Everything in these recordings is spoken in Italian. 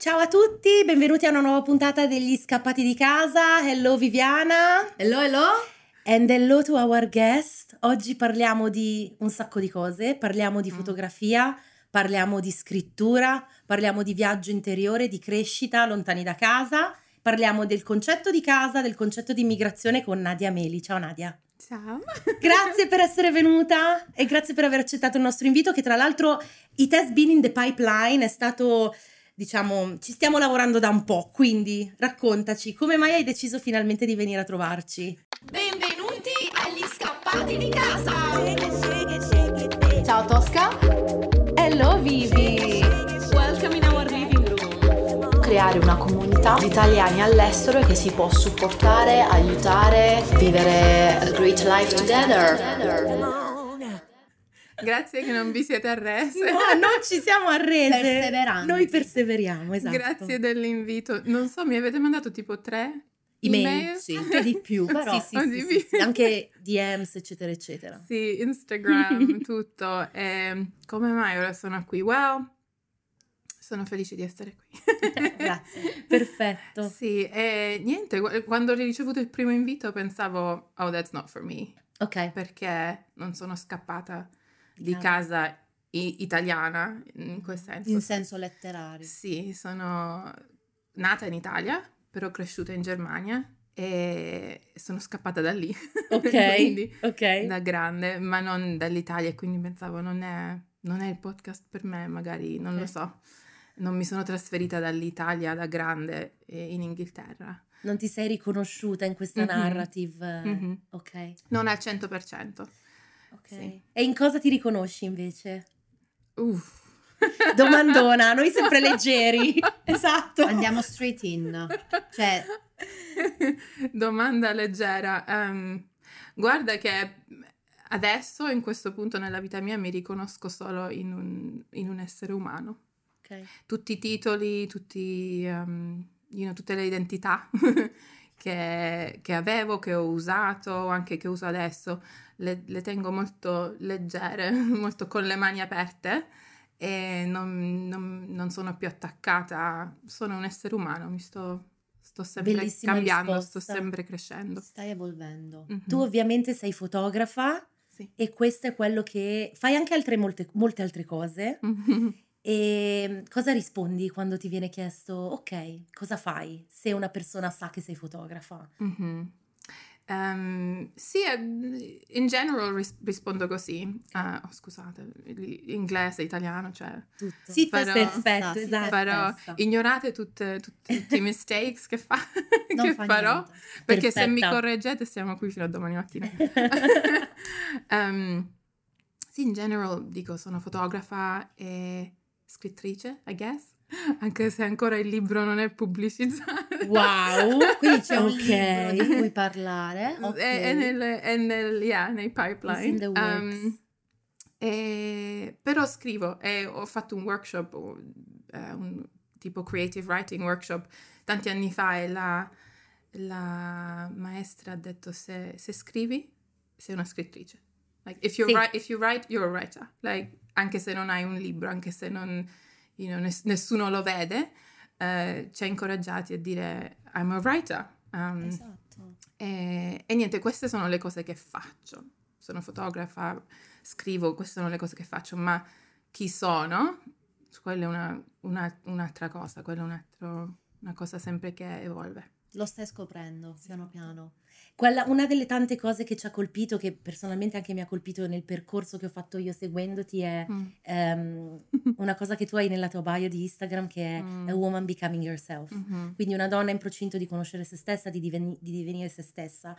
Ciao a tutti, benvenuti a una nuova puntata degli Scappati di casa. Hello Viviana. Hello, hello. And hello to our guest. Oggi parliamo di un sacco di cose, parliamo di Mm. fotografia, parliamo di scrittura, parliamo di viaggio interiore, di crescita lontani da casa, parliamo del concetto di casa, del concetto di immigrazione con Nadia Meli. Ciao Nadia. Ciao. Grazie per essere venuta e grazie per aver accettato il nostro invito che tra l'altro it has been in the pipeline, è stato diciamo ci stiamo lavorando da un po', quindi raccontaci come mai hai deciso finalmente di venire a trovarci. Benvenuti agli scappati di casa! Ciao Tosca. Hello Vivi! Welcome in our living room. Creare una comunità di italiani all'estero che si può supportare, aiutare, vivere a great life together. Grazie che non vi siete arrese. No, non ci siamo arrese. Perseveranti. Noi perseveriamo, esatto. Grazie dell'invito. Non so, mi avete mandato tipo tre Email, sì, anche di più, Però- sì, sì, sì, di sì, più. sì, anche DMs eccetera eccetera. Sì, Instagram, tutto. E come mai ora sono qui? Well, sono felice di essere qui. Grazie, perfetto. Sì, e niente, quando ho ricevuto il primo invito pensavo, oh, that's not for me, Ok, perché non sono scappata di casa i- italiana, in quel senso. In senso letterario. Sì, sono nata in Italia, però cresciuta in Germania e sono scappata da lì. ok, quindi ok. da grande, ma non dall'Italia, e quindi pensavo non è, non è il podcast per me, magari, non Ok. lo so. Non mi sono trasferita dall'Italia da grande in Inghilterra. Non ti sei riconosciuta in questa narrative? Mhm. Ok, Non al 100%. Ok. Sì. E in cosa ti riconosci invece? Uff. Domandona, noi sempre leggeri. Esatto. Andiamo straight in. Cioè, Domanda leggera. Ehm, guarda che adesso, in questo punto nella vita mia, mi riconosco solo in un, in un essere umano. Ok. Tutti i titoli, tutti, ehm, you know, tutte le identità che, che avevo, che ho usato, anche che uso adesso, le, le tengo molto leggere, molto con le mani aperte e non, non- non sono più attaccata. Sono un essere umano, mi sto, sto sempre Bellissima cambiando, risposta. sto sempre crescendo. stai evolvendo. Mhm. Tu ovviamente sei fotografa Sì. e questo è quello che fai anche altre molte, molte altre cose. E cosa rispondi quando ti viene chiesto, ok, cosa fai se una persona sa che sei fotografa? Mhm. Ehm, sì, in general ris- rispondo così. Ah, oh, scusate, inglese, italiano, cioè. Tutto. Sì, Però- perfetto, esatto. Però ignorate tutte, tutte- tutti i mistakes che, fa- che fa farò, niente. perché se mi Perfetta. correggete stiamo qui fino a domani mattina. Ehm, sì, in general dico sono fotografa e scrittrice, I guess, anche se ancora il libro non è pubblicizzato. Wow, Quindi c'è un Ok. libro di cui parlare. ok. È, è nel, è nel- yeah, nei pipeline. in the works. Um, e- però scrivo e ho fatto un workshop, eh, un tipo creative writing workshop tanti anni fa e la, la maestra ha detto se, se scrivi sei una scrittrice. Like, if, you Sì. write, if you write, you're a writer. Like, anche se non hai un libro, anche se non, you know, ness- nessuno lo vede, eh, ci ha incoraggiati a dire I'm a writer. Um, Esatto. e, e niente, queste sono le cose che faccio. Sono fotografa, scrivo, queste sono le cose che faccio, ma chi sono? Quella è una- una- un'altra cosa, quella è un altro- una cosa sempre che evolve. Lo stai scoprendo piano piano. Quella- una delle tante cose che ci ha colpito, che personalmente anche mi ha colpito nel percorso che ho fatto io seguendoti, è Mm. ehm, una cosa che tu hai nella tua bio di Instagram che è Mm. A Woman Becoming Yourself. Mhm. Quindi una donna in procinto di conoscere se stessa, di, diveni- di divenire se stessa.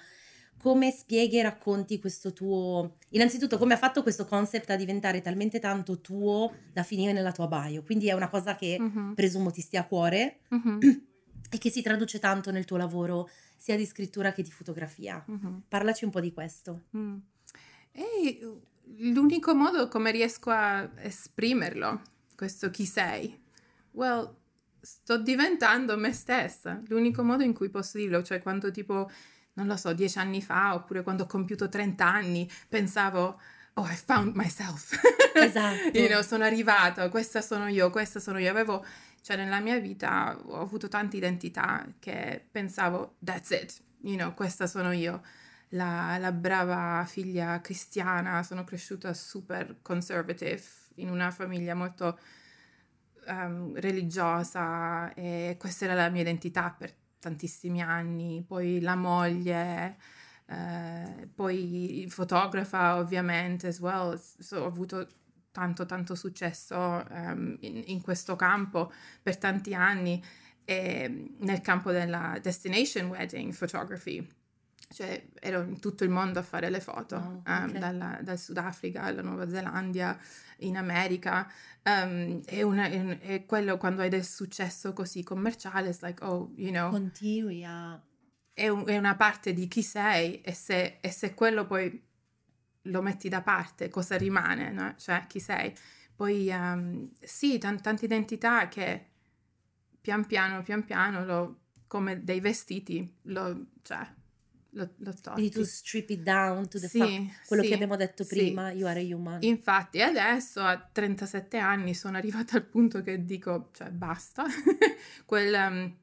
Come spieghi e racconti questo tuo... Innanzitutto, come ha fatto questo concept a diventare talmente tanto tuo da finire nella tua bio? Quindi è una cosa che Mhm. presumo ti stia a cuore Mhm. e che si traduce tanto nel tuo lavoro sia di scrittura che di fotografia. Mhm. Parlaci un po' di questo. Mm. E l'unico modo come riesco a esprimerlo, questo chi sei, well, sto diventando me stessa. L'unico modo in cui posso dirlo, cioè quando tipo, non lo so, dieci anni fa, oppure quando ho compiuto 30 anni, pensavo, oh, I found myself. Esatto. You know, sono arrivata, questa sono io, questa sono io. Avevo Cioè nella mia vita ho avuto tante identità che pensavo, that's it, you know, questa sono io. La, la brava figlia cristiana, sono cresciuta super conservative in una famiglia molto um, religiosa e questa era la mia identità per tantissimi anni. Poi la moglie, eh, poi fotografa ovviamente as well. So, ho avuto tanto tanto successo um, in, in, questo campo per tanti anni e nel campo della destination wedding photography. Cioè ero in tutto il mondo a fare le foto oh, okay. um, dalla, dal Sudafrica alla Nuova Zelanda in America. Um, e, una, e, quello quando hai del successo così commerciale è like oh you know. Continui a è, un, è una parte di chi sei e se, e se quello poi lo metti da parte, cosa rimane, no? Cioè, chi sei? Poi um, sì, t- tante identità che pian piano, pian piano, lo, come dei vestiti, lo, cioè, lo, lo. Quindi tu strip it down to the sì, fact, quello sì, che abbiamo detto prima, sì. you are a human. Infatti adesso a 37 anni sono arrivata al punto che dico, cioè basta, quel, um,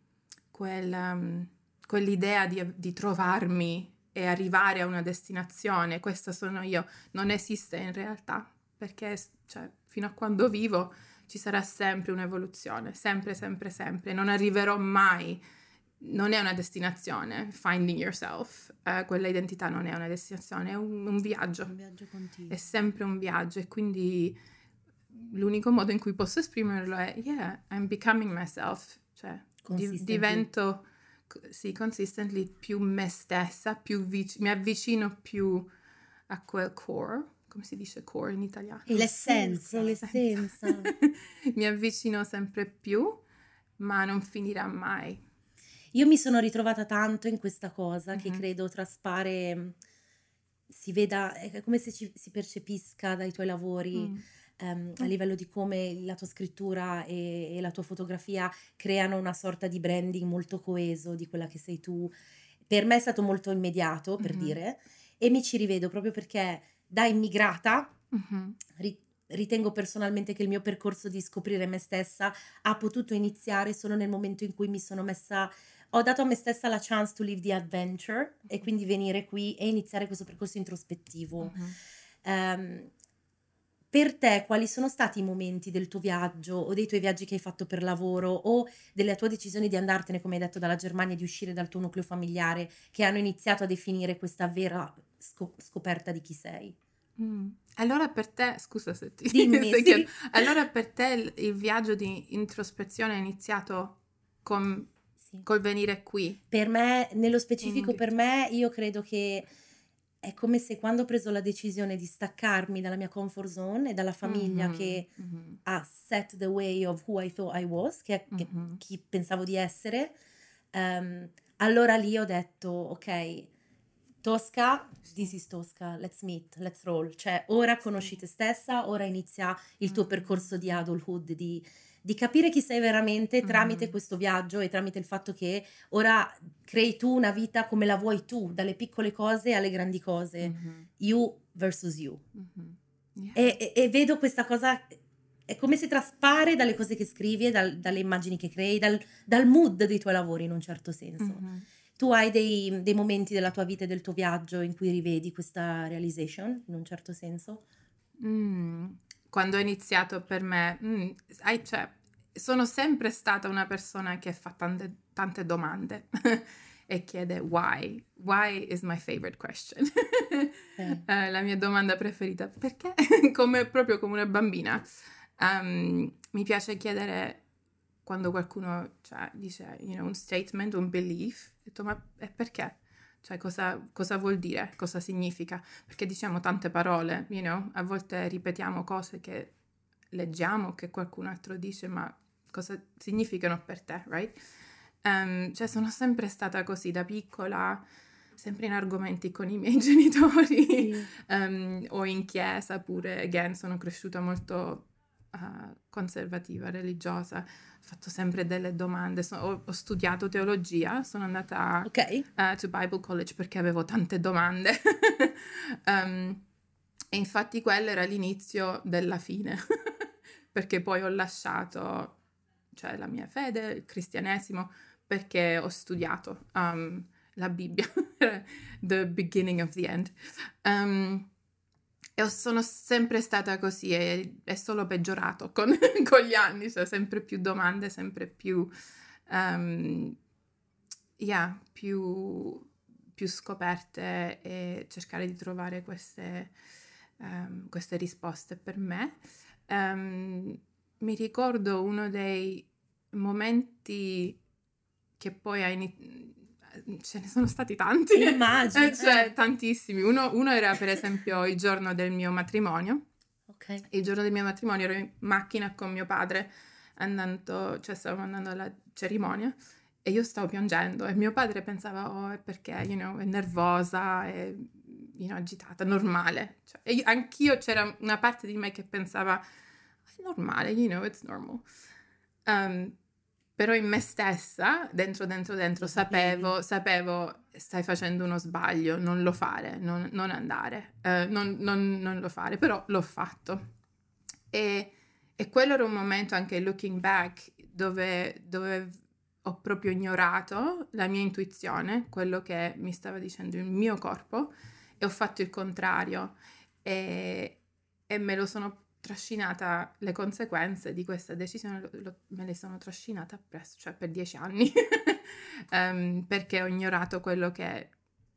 quel, um, quell'idea di, di trovarmi e arrivare a una destinazione, questa sono io, non esiste in realtà, perché cioè, fino a quando vivo ci sarà sempre un'evoluzione, sempre, sempre, sempre, non arriverò mai, non è una destinazione, finding yourself, eh, quella identità non è una destinazione, è un, un viaggio, un viaggio continuo. è sempre un viaggio e quindi l'unico modo in cui posso esprimerlo è, yeah, I'm becoming myself, cioè di- divento sì, consistently più me stessa, più vic- mi avvicino più a quel core, come si dice core in italiano? L'essenza, l'essenza. mi avvicino sempre più, ma non finirà mai. Io mi sono ritrovata tanto in questa cosa mm-hmm. che credo traspare, si veda, è come se ci, si percepisca dai tuoi lavori. Mm um, a livello di come la tua scrittura e, e, la tua fotografia creano una sorta di branding molto coeso di quella che sei tu. Per me è stato molto immediato, per mm-hmm. dire, e mi ci rivedo proprio perché da immigrata mm-hmm. ri- ritengo personalmente che il mio percorso di scoprire me stessa ha potuto iniziare solo nel momento in cui mi sono messa ho dato a me stessa la chance to live the adventure mm-hmm. e quindi venire qui e iniziare questo percorso introspettivo. Um, per te quali sono stati i momenti del tuo viaggio o dei tuoi viaggi che hai fatto per lavoro o della tua decisione di andartene, come hai detto, dalla Germania, di uscire dal tuo nucleo familiare, che hanno iniziato a definire questa vera scop- scoperta di chi sei? Mm. Allora per te, scusa se ti Dimmi, sì. allora per te il, il, viaggio di introspezione è iniziato con, sì. col venire qui? Per me, nello specifico per me, io credo che è come se quando ho preso la decisione di staccarmi dalla mia comfort zone e dalla famiglia mm-hmm, che mm-hmm. ha set the way of who I thought I was, che, che mm-hmm. chi pensavo di essere, um, allora lì ho detto, ok, Tosca, this is Tosca, let's meet, let's roll. Cioè, ora conosci te stessa, ora inizia il tuo mm. percorso di adulthood, di di capire chi sei veramente tramite mm. questo viaggio e tramite il fatto che ora crei tu una vita come la vuoi tu, dalle piccole cose alle grandi cose, mm-hmm. you versus you. Mm-hmm. Yeah. E, e, e, vedo questa cosa, è come se traspare dalle cose che scrivi e dal, dalle immagini che crei, dal, dal, mood dei tuoi lavori in un certo senso. Mm-hmm. Tu hai dei, dei, momenti della tua vita e del tuo viaggio in cui rivedi questa realization in un certo senso? Mm quando ho iniziato per me, mm, cioè, sono sempre stata una persona che fa tante, tante domande e chiede why. Why is my favorite question. eh. uh, la mia domanda preferita. Perché? come, proprio come una bambina. Um, mi piace chiedere quando qualcuno cioè, dice you know, un statement, un belief, ho detto ma perché? Cioè cosa, cosa, vuol dire? Cosa significa? Perché diciamo tante parole, you know? A volte ripetiamo cose che leggiamo, che qualcun altro dice, ma cosa significano per te, right? Um, cioè sono sempre stata così da piccola, sempre in argomenti con i miei genitori sì. um, o in chiesa pure, again, sono cresciuta molto uh, conservativa, religiosa, fatto sempre delle domande, so, ho, ho, studiato teologia, sono andata okay. uh, to Bible College perché avevo tante domande um, e infatti quello era l'inizio della fine perché poi ho lasciato cioè la mia fede, il cristianesimo, perché ho studiato um, la Bibbia, the beginning of the end. Um, e sono sempre stata così e è solo peggiorato con, con, gli anni, cioè sempre più domande, sempre più, um, yeah, più, più, scoperte e cercare di trovare queste, um, queste risposte per me. Um, mi ricordo uno dei momenti che poi ha iniziato ce ne sono stati tanti. Immagino. Eh, cioè, eh. tantissimi. Uno, uno, era per esempio il giorno del mio matrimonio. Ok. Il giorno del mio matrimonio ero in macchina con mio padre, andando, cioè stavamo andando alla cerimonia e io stavo piangendo e mio padre pensava, oh, è perché, you know, è nervosa, è you know, agitata, normale. Cioè, e io, anch'io c'era una parte di me che pensava, è normale, you know, it's normal. Um, però in me stessa, dentro, dentro, dentro, sapevo, sapevo, stai facendo uno sbaglio, non lo fare, non, non andare, eh, non, non, non, lo fare, però l'ho fatto. E, e, quello era un momento anche looking back dove, dove ho proprio ignorato la mia intuizione, quello che mi stava dicendo il mio corpo, e ho fatto il contrario. E, e me lo sono trascinata le conseguenze di questa decisione, lo, lo, me le sono trascinata presto, cioè per dieci anni, um, perché ho ignorato quello che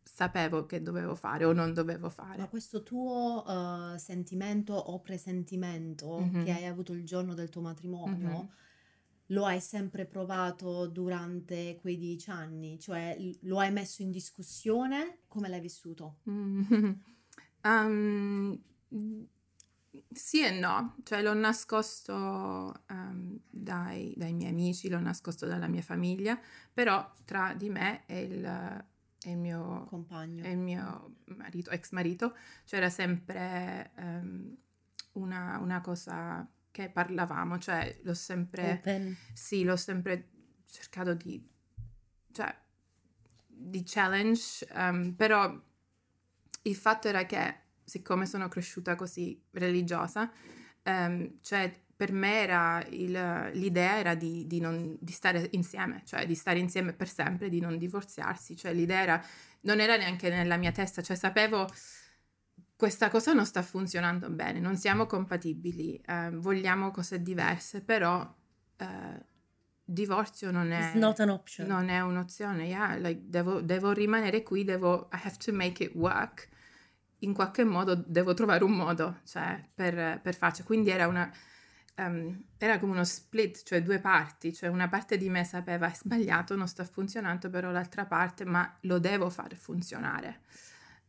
sapevo che dovevo fare o non dovevo fare. Ma questo tuo uh, sentimento o presentimento mm-hmm. che hai avuto il giorno del tuo matrimonio, mm-hmm. lo hai sempre provato durante quei dieci anni? Cioè lo hai messo in discussione? Come l'hai vissuto? Mm-hmm. Um, sì e no, cioè l'ho nascosto um, dai, dai, miei amici, l'ho nascosto dalla mia famiglia, però tra di me e il, e il mio compagno, e il mio marito, ex marito, c'era sempre um, una, una, cosa che parlavamo, cioè l'ho sempre, Open. sì, l'ho sempre cercato di, cioè, di challenge, um, però il fatto era che siccome sono cresciuta così religiosa, um, cioè per me era il, l'idea era di, di, non, di, stare insieme, cioè di stare insieme per sempre, di non divorziarsi, cioè l'idea era, non era neanche nella mia testa, cioè sapevo questa cosa non sta funzionando bene, non siamo compatibili, eh, vogliamo cose diverse, però eh, divorzio non è, non è un'opzione, yeah, like, devo, devo rimanere qui, devo, I have to make it work in qualche modo devo trovare un modo cioè, per, per farci. Quindi era, una, um, era come uno split, cioè due parti, cioè una parte di me sapeva è sbagliato, non sta funzionando, però l'altra parte, ma lo devo fare funzionare.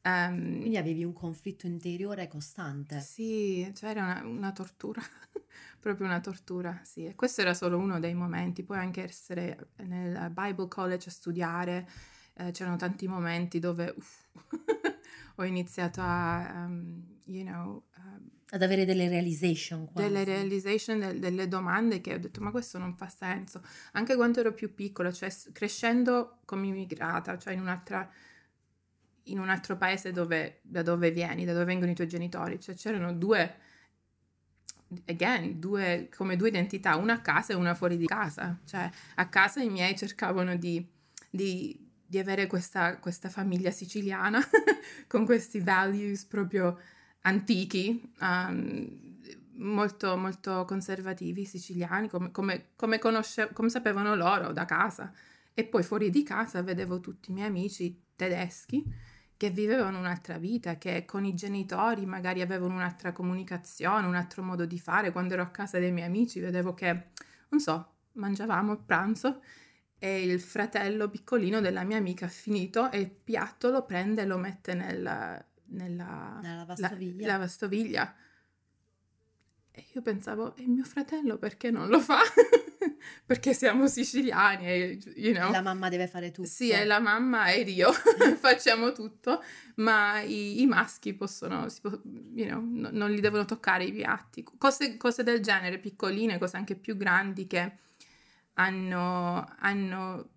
Um, Quindi avevi un conflitto interiore costante. Sì, cioè era una, una tortura, proprio una tortura, sì. E questo era solo uno dei momenti, poi anche essere nel Bible College a studiare, eh, c'erano tanti momenti dove... Uff, ho iniziato a, um, you know, uh, ad avere delle realization. Quasi. Delle realization, del, delle domande che ho detto ma questo non fa senso. Anche quando ero più piccola, cioè crescendo come immigrata, cioè in un'altra in un altro paese dove, da dove vieni, da dove vengono i tuoi genitori, cioè c'erano due, again, due, come due identità, una a casa e una fuori di casa, cioè a casa i miei cercavano di, di di avere questa, questa famiglia siciliana con questi values proprio antichi, um, molto, molto conservativi siciliani, come, come, come, conosce, come sapevano loro da casa. E poi fuori di casa vedevo tutti i miei amici tedeschi che vivevano un'altra vita, che con i genitori magari avevano un'altra comunicazione, un altro modo di fare. Quando ero a casa dei miei amici vedevo che, non so, mangiavamo a pranzo e il fratello piccolino della mia amica ha finito e il piatto lo prende e lo mette nella, nella, nella lavastoviglia. La, lavastoviglia. E io pensavo, e mio fratello perché non lo fa? perché siamo siciliani e, you know. La mamma deve fare tutto. Sì, è la mamma e io facciamo tutto, ma i, i maschi possono, può, you know, no, non li devono toccare i piatti. Cose, cose del genere, piccoline, cose anche più grandi che hanno, hanno,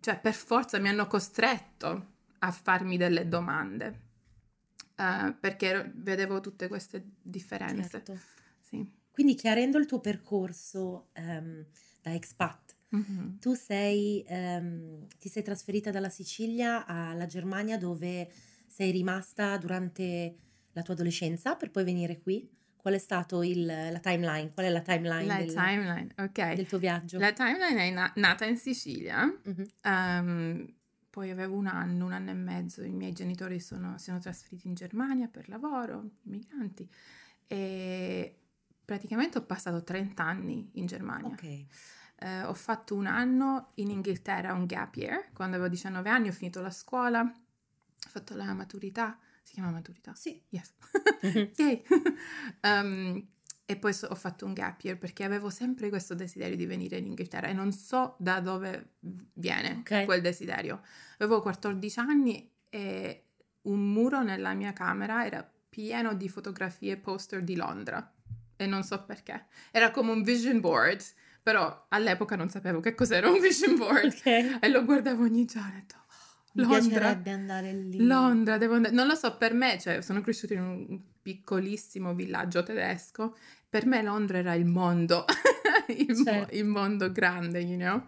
cioè per forza mi hanno costretto a farmi delle domande, uh, perché vedevo tutte queste differenze. Certo. Sì. Quindi chiarendo il tuo percorso, um, da expat. Mhm. Tu sei, ehm, ti sei trasferita dalla Sicilia alla Germania dove sei rimasta durante la tua adolescenza per poi venire qui. Qual è stato il, la timeline? Qual è la timeline, La del, timeline, ok. del tuo viaggio? La timeline è na- nata in Sicilia, Mhm. ehm, poi avevo un anno, un anno e mezzo, i miei genitori sono, sono trasferiti in Germania per lavoro, migranti, e praticamente ho passato 30 anni in Germania. Ok. Eh, ho fatto un anno in Inghilterra, un gap year, quando avevo 19 anni ho finito la scuola, ho fatto la maturità, si chiama maturità? Sì. Yes. Yay! Um, e poi ho fatto un gap year perché avevo sempre questo desiderio di venire in Inghilterra e non so da dove viene Ok. quel desiderio. Avevo 14 anni e un muro nella mia camera era pieno di fotografie poster di Londra e non so perché. Era come un vision board, però all'epoca non sapevo che cos'era un vision board Ok. e lo guardavo ogni giorno e ho detto, "Oh, Mi Londra. piacerebbe andare lì. Londra, devo andare. Non lo so, per me, cioè, sono cresciuta in un piccolissimo villaggio tedesco. Per me Londra era il mondo, il, mo- Certo. il mondo grande, you know?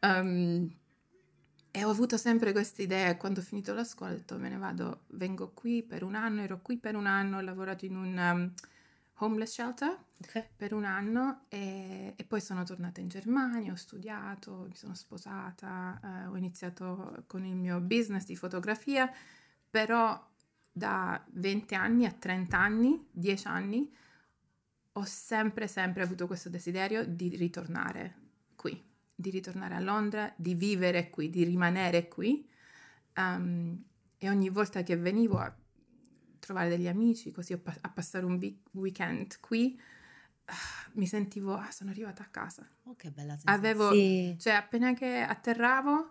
Um, e ho avuto sempre questa idea. Quando ho finito la scuola ho detto me ne vado, vengo qui per un anno, ero qui per un anno, ho lavorato in un um, homeless shelter Ok. per un anno e, e poi sono tornata in Germania, ho studiato, mi sono sposata, eh, ho iniziato con il mio business di fotografia, però da 20 anni a 30 anni, 10 anni, ho sempre, sempre avuto questo desiderio di ritornare qui, di ritornare a Londra, di vivere qui, di rimanere qui. Um, e ogni volta che venivo a trovare degli amici, così a, pa- a passare un weekend qui, mi sentivo, ah, sono arrivata a casa. Oh, che bella sensazione. Avevo, Sì. cioè appena che atterravo,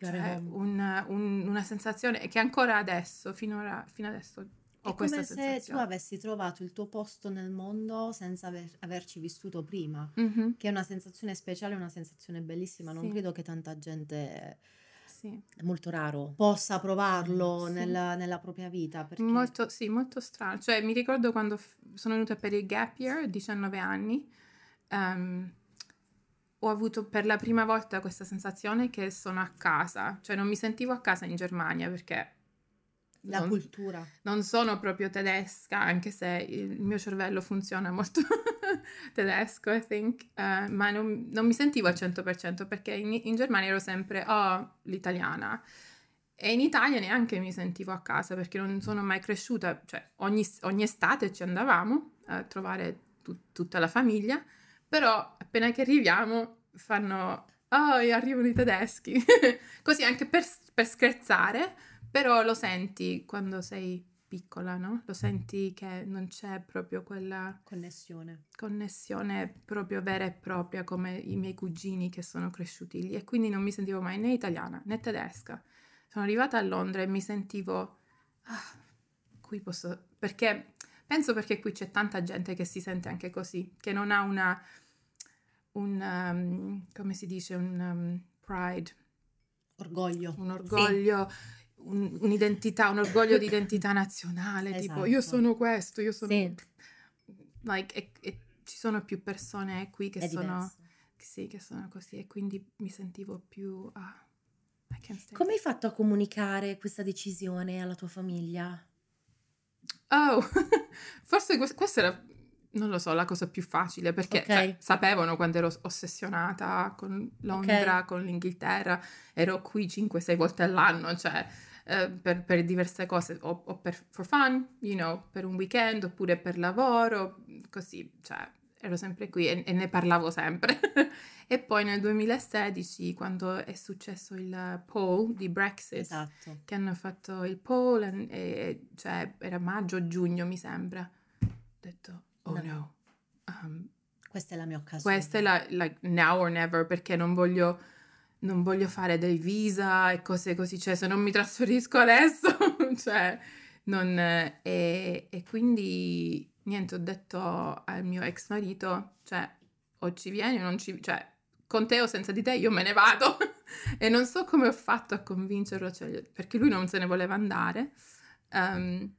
Io cioè, arrivo- un- un- una sensazione che ancora adesso, finora, fino adesso, ho È questa come se tu avessi trovato il tuo posto nel mondo senza aver- averci vissuto prima, Mhm, che è una sensazione speciale, una sensazione bellissima. Non Sì. credo che tanta gente sì. È molto raro. possa provarlo Sì. nella, nella propria vita. Perché Molto, sì, molto strano. Cioè, mi ricordo quando f- sono venuta per il gap year, 19 anni, ehm, ho avuto per la prima volta questa sensazione che sono a casa. Cioè, non mi sentivo a casa in Germania perché la non, cultura. non sono proprio tedesca, anche se il mio cervello funziona molto tedesco, I think, eh, ma non, non mi sentivo al 100% perché in, in Germania ero sempre, oh, l'italiana. E in Italia neanche mi sentivo a casa perché non sono mai cresciuta, cioè ogni, ogni estate ci andavamo a trovare tu- tutta la famiglia, però appena che arriviamo fanno, oh, arrivano i tedeschi, così anche per, per scherzare, però lo senti quando sei piccola, no? Lo senti che non c'è proprio quella Connessione. connessione proprio vera e propria come i miei cugini che sono cresciuti lì e quindi non mi sentivo mai né italiana né tedesca. Sono arrivata a Londra e mi sentivo, ah, qui posso, perché penso perché qui c'è tanta gente che si sente anche così, che non ha una, un, um, come si dice, un um, pride, Orgoglio. un orgoglio, un- un'identità, un orgoglio di identità nazionale, tipo io Esatto. sono questo, io sono... Sì. Like, e- e ci sono più persone qui che sono, sì, che sono così e quindi mi sentivo più... ah. Come hai fatto a comunicare questa decisione alla tua famiglia? Oh, forse que- questa era, non lo so, la cosa più facile perché Ok. cioè, sapevano quando ero ossessionata con Londra, con l'Inghilterra, ero qui 5-6 volte all'anno, cioè eh, per, per diverse cose, o, o per for fun, you know, per un weekend oppure per lavoro, così, cioè ero sempre qui e, e ne parlavo sempre. e poi nel 2016, quando è successo il poll di Brexit, Esatto. che hanno fatto il poll, e, e- cioè era maggio-giugno mi sembra. Ho detto, oh No. no, um, Questa è la mia occasione. questa è la like, now or never perché non voglio, non voglio fare dei visa e cose così, cioè se non mi trasferisco adesso, cioè non... E, e quindi niente, ho detto al mio ex marito, cioè o ci vieni o non ci... cioè con te o senza di te io me ne vado e non so come ho fatto a convincerlo, cioè, perché lui non se ne voleva andare. Ehm,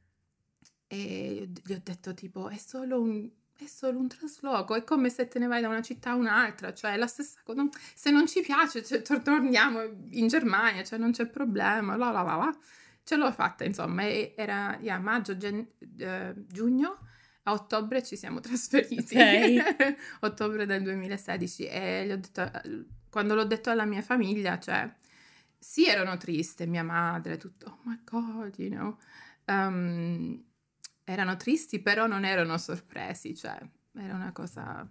e gli ho detto tipo, è solo un... è solo un trasloco, è come se te ne vai da una città a un'altra, cioè è la stessa cosa. Se non ci piace, cioè, torniamo in Germania, cioè non c'è problema, la la la la. Ce l'ho fatta, insomma, e era yeah, maggio, gen- eh, giugno, a ottobre ci siamo trasferiti, Ok. ottobre del 2016, e gli ho detto, quando l'ho detto alla mia famiglia, cioè, sì erano triste, mia madre, tutto, oh my god, you know, um, erano tristi, però non erano sorpresi, cioè, era una cosa,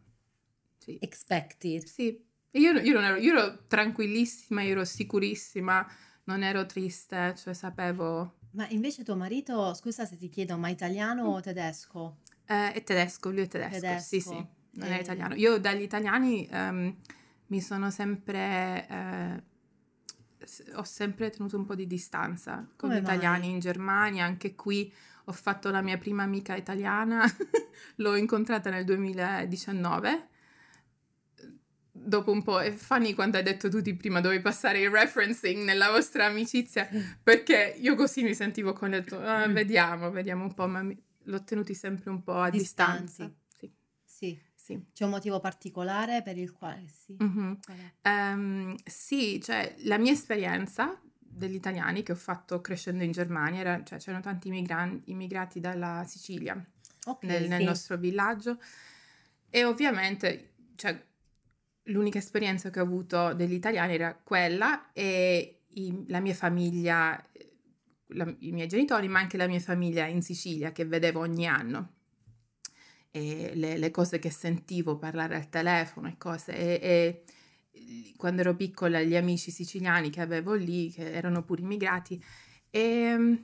sì, Expected. sì. Io, io non ero, io ero tranquillissima, io ero sicurissima, non ero triste, cioè sapevo... Ma invece tuo marito, scusa se ti chiedo, ma italiano o tedesco? Eh, è tedesco, lui è tedesco, sì Tedesco. sì, non è E- italiano. Io dagli italiani ehm, mi sono sempre... eh, ho sempre tenuto un po' di distanza con Come gli italiani mai? in Germania, anche qui ho fatto la mia prima amica italiana, l'ho incontrata nel 2019. Dopo un po', è funny quando hai detto tu di prima dovevi passare il referencing nella vostra amicizia, perché io così mi sentivo con il tuo, "Ah, vediamo, vediamo un po', ma mi- l'ho tenuti sempre un po' a Distanti. distanza. Sì, Sì. sì. C'è un motivo particolare per il quale sì. Mhm. È? Ehm, sì, cioè la mia esperienza degli italiani che ho fatto crescendo in Germania, era- cioè, c'erano tanti immigran- immigrati dalla Sicilia Ok, nel, nel sì. nostro villaggio e ovviamente cioè, l'unica esperienza che ho avuto degli italiani era quella e i- la mia famiglia, la- i miei genitori, ma anche la mia famiglia in Sicilia che vedevo ogni anno. E le, le cose che sentivo parlare al telefono e cose. E, e quando ero piccola, gli amici siciliani che avevo lì, che erano pure immigrati, e,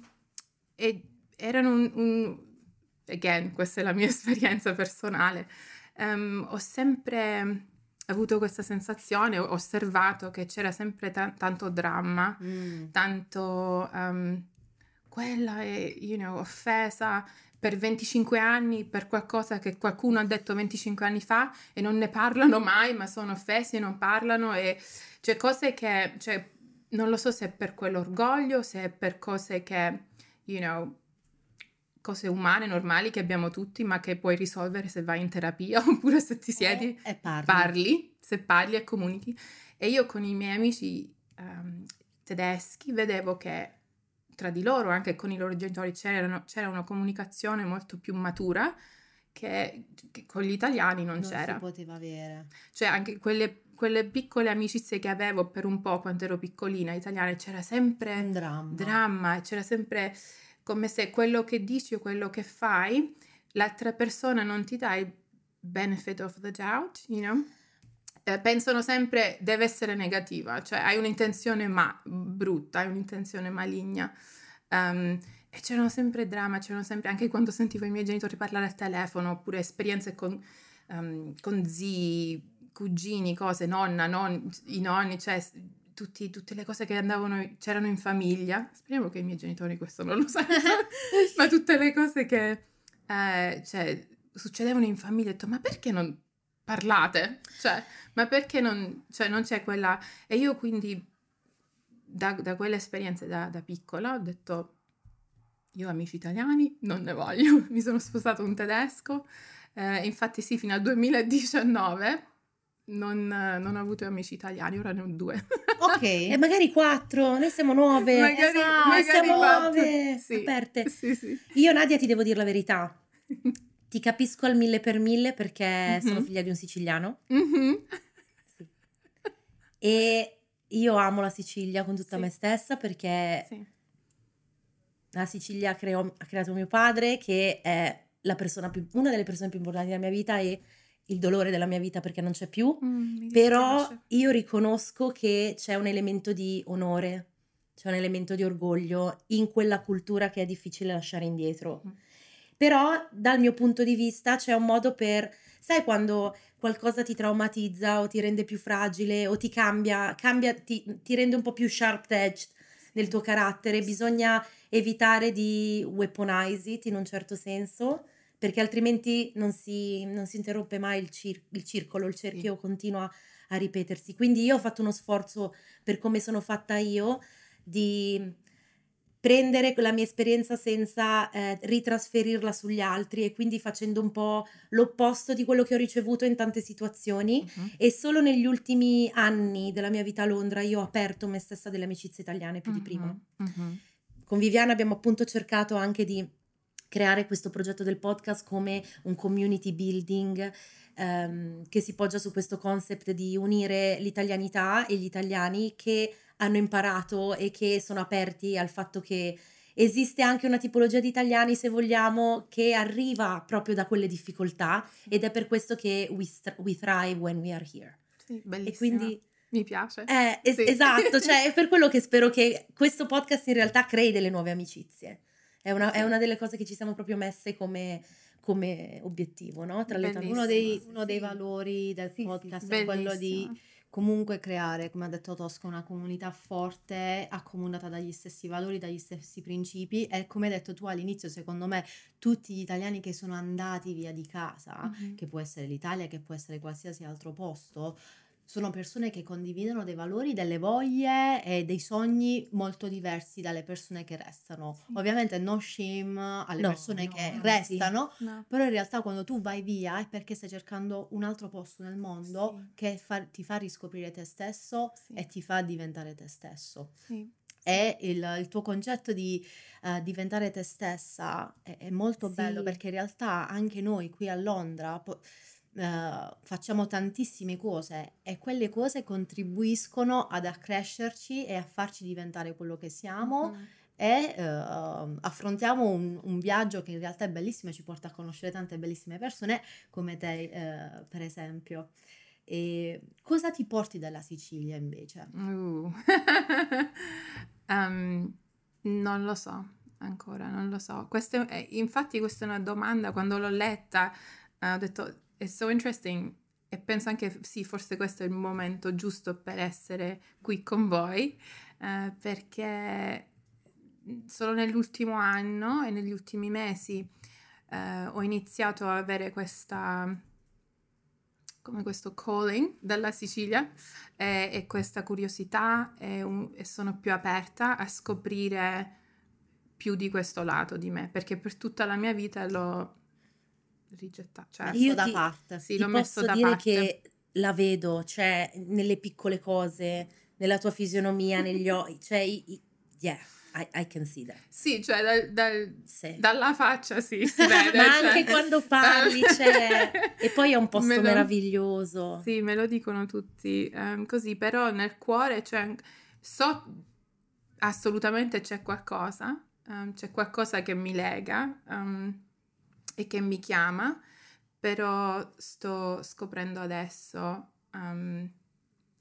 e erano un, un- again, questa è la mia esperienza personale, ehm, ho sempre avuto questa sensazione, ho osservato che c'era sempre ta- tanto dramma, Mm. tanto ehm, quella è, you know, offesa per 25 anni per qualcosa che qualcuno ha detto 25 anni fa e non ne parlano mai, ma sono offesi e non parlano e cioè cose che, cioè, non lo so se è per quell'orgoglio, se è per cose che, you know, cose umane, normali che abbiamo tutti, ma che puoi risolvere se vai in terapia oppure se ti siedi E parli. parli, se parli e comunichi. E io con i miei amici ehm, tedeschi vedevo che tra di loro, anche con i loro genitori, c'era una comunicazione molto più matura che, che con gli italiani non, Non c'era. si poteva avere. Cioè anche quelle, quelle piccole amicizie che avevo per un po' quando ero piccolina italiane, c'era sempre Un dramma. dramma, c'era sempre come se quello che dici o quello che fai, l'altra persona non ti dà il benefit of the doubt, you know? Eh, pensano sempre deve essere negativa, cioè hai un'intenzione ma brutta, hai un'intenzione maligna. Ehm, e c'erano sempre dramma, c'erano sempre, anche quando sentivo i miei genitori parlare al telefono, oppure esperienze con, ehm, con zii, cugini, cose, nonna, non, i nonni, cioè tutti- tutte le cose che andavano, c'erano in famiglia. Speriamo che i miei genitori questo non lo sanno, ma tutte le cose che eh, cioè, succedevano in famiglia, ho detto, ma perché non parlate? Cioè, ma perché non, cioè, non c'è quella... E io quindi da, da quell'esperienza da, da piccola ho detto, io amici italiani non ne voglio, mi sono sposato un tedesco, eh, infatti sì, fino al 2019 non, non ho avuto amici italiani, ora ne ho due. Ok. E magari quattro, noi siamo nuove. Magari- Esatto, noi magari siamo quattro. nuove, Sì, aperte. Sì, sì. Io Nadia ti devo dire la verità. Ti capisco al mille per mille perché sono Mhm. figlia di un siciliano Mhm. Sì. e io amo la Sicilia con tutta Sì. me stessa perché Sì. la Sicilia creò- ha creato mio padre che è la persona più- una delle persone più importanti della mia vita e il dolore della mia vita perché non c'è più. Mm, Però io riconosco che c'è un elemento di onore, c'è un elemento di orgoglio in quella cultura che è difficile lasciare indietro. Mm. Però dal mio punto di vista c'è un modo per, sai quando qualcosa ti traumatizza o ti rende più fragile o ti cambia, cambia ti, ti rende un po' più sharp edged nel tuo carattere, bisogna evitare di weaponize it in un certo senso perché altrimenti non si, non si interrompe mai il, cir- il circolo, il cerchio continua a ripetersi. Quindi io ho fatto uno sforzo per come sono fatta io di prendere la mia esperienza senza eh, ritrasferirla sugli altri e quindi facendo un po' l'opposto di quello che ho ricevuto in tante situazioni Mhm. e solo negli ultimi anni della mia vita a Londra io ho aperto me stessa delle amicizie italiane più di prima. Mhm, mhm. Con Viviana abbiamo appunto cercato anche di creare questo progetto del podcast come un community building ehm, che si poggia su questo concept di unire l'italianità e gli italiani che hanno imparato e che sono aperti al fatto che esiste anche una tipologia di italiani, se vogliamo, che arriva proprio da quelle difficoltà ed è per questo che we, str- we thrive when we are here. Sì, E bellissima. quindi Mi piace. eh, es- Sì. esatto, cioè è per quello che spero che questo podcast in realtà crei delle nuove amicizie. È una, è una delle cose che ci siamo proprio messe come, come obiettivo, no? Tra le tante Uno dei, uno dei sì. valori del Sì, sì, podcast è quello di comunque creare, come ha detto Tosca, una comunità forte, accomunata dagli stessi valori, dagli stessi principi e come hai detto tu all'inizio, secondo me tutti gli italiani che sono andati via di casa, Mhm. che può essere l'Italia, che può essere qualsiasi altro posto, sono persone che condividono dei valori, delle voglie e dei sogni molto diversi dalle persone che restano. Sì. Ovviamente no shame alle No, persone no, che anzi. restano, No. però in realtà quando tu vai via è perché stai cercando un altro posto nel mondo Sì. che fa- ti fa riscoprire te stesso Sì. e ti fa diventare te stesso. Sì. E il, il tuo concetto di eh, diventare te stessa è, è molto Sì. bello perché in realtà anche noi qui a Londra po- eh, facciamo tantissime cose e quelle cose contribuiscono ad accrescerci e a farci diventare quello che siamo Mhm. e eh, affrontiamo un, un viaggio che in realtà è bellissimo e ci porta a conoscere tante bellissime persone come te, eh, per esempio. E cosa ti porti dalla Sicilia invece? Uh. Ehm, non lo so ancora, non lo so. Questo è- infatti questa è una domanda, quando l'ho letta eh, ho detto, è so interesting e penso anche, sì, forse questo è il momento giusto per essere qui con voi, eh, perché solo nell'ultimo anno e negli ultimi mesi eh, ho iniziato a avere questa, come questo calling dalla Sicilia e, e questa curiosità e, un- e sono più aperta a scoprire più di questo lato di me, perché per tutta la mia vita l'ho rigettato. Cioè, io da ti- parte. sì, Ti l'ho messo posso da dire parte. che la vedo, cioè, nelle piccole cose, nella tua fisionomia, negli occhi, cioè, i- yeah, I, I can see that. Sì, cioè dal- dal- Sì. dalla faccia sì, si vede. Ma cioè- anche quando parli, cioè, e poi è un posto Me lo- meraviglioso. Sì, me lo dicono tutti ehm, così, però nel cuore c'è, so assolutamente c'è qualcosa, ehm, c'è qualcosa che mi lega ehm, e che mi chiama, però sto scoprendo adesso, ehm,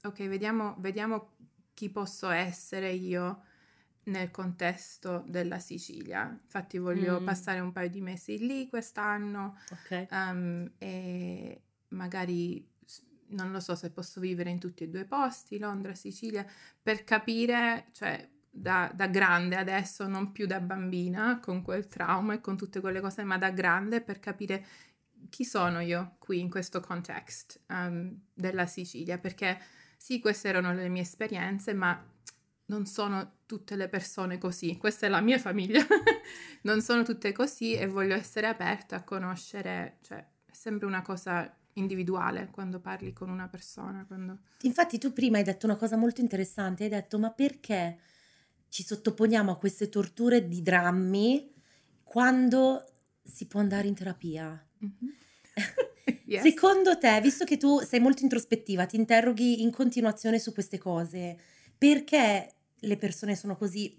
ok, vediamo, vediamo chi posso essere io nel contesto della Sicilia. Infatti voglio Mm. passare un paio di mesi lì quest'anno. Ok. Um, e magari non lo so se posso vivere in tutti e due i posti, Londra, Sicilia, per capire, cioè da, da grande adesso, non più da bambina con quel trauma e con tutte quelle cose, ma da grande per capire chi sono io qui in questo context um, della Sicilia, perché sì, queste erano le mie esperienze, ma non sono tutte le persone così, questa è la mia famiglia, non sono tutte così e voglio essere aperta a conoscere, cioè è sempre una cosa individuale quando parli con una persona, quando... Infatti tu prima hai detto una cosa molto interessante, hai detto ma perché ci sottoponiamo a queste torture di drammi quando si può andare in terapia? Yes. Secondo te, visto che tu sei molto introspettiva, ti interroghi in continuazione su queste cose, perché le persone sono così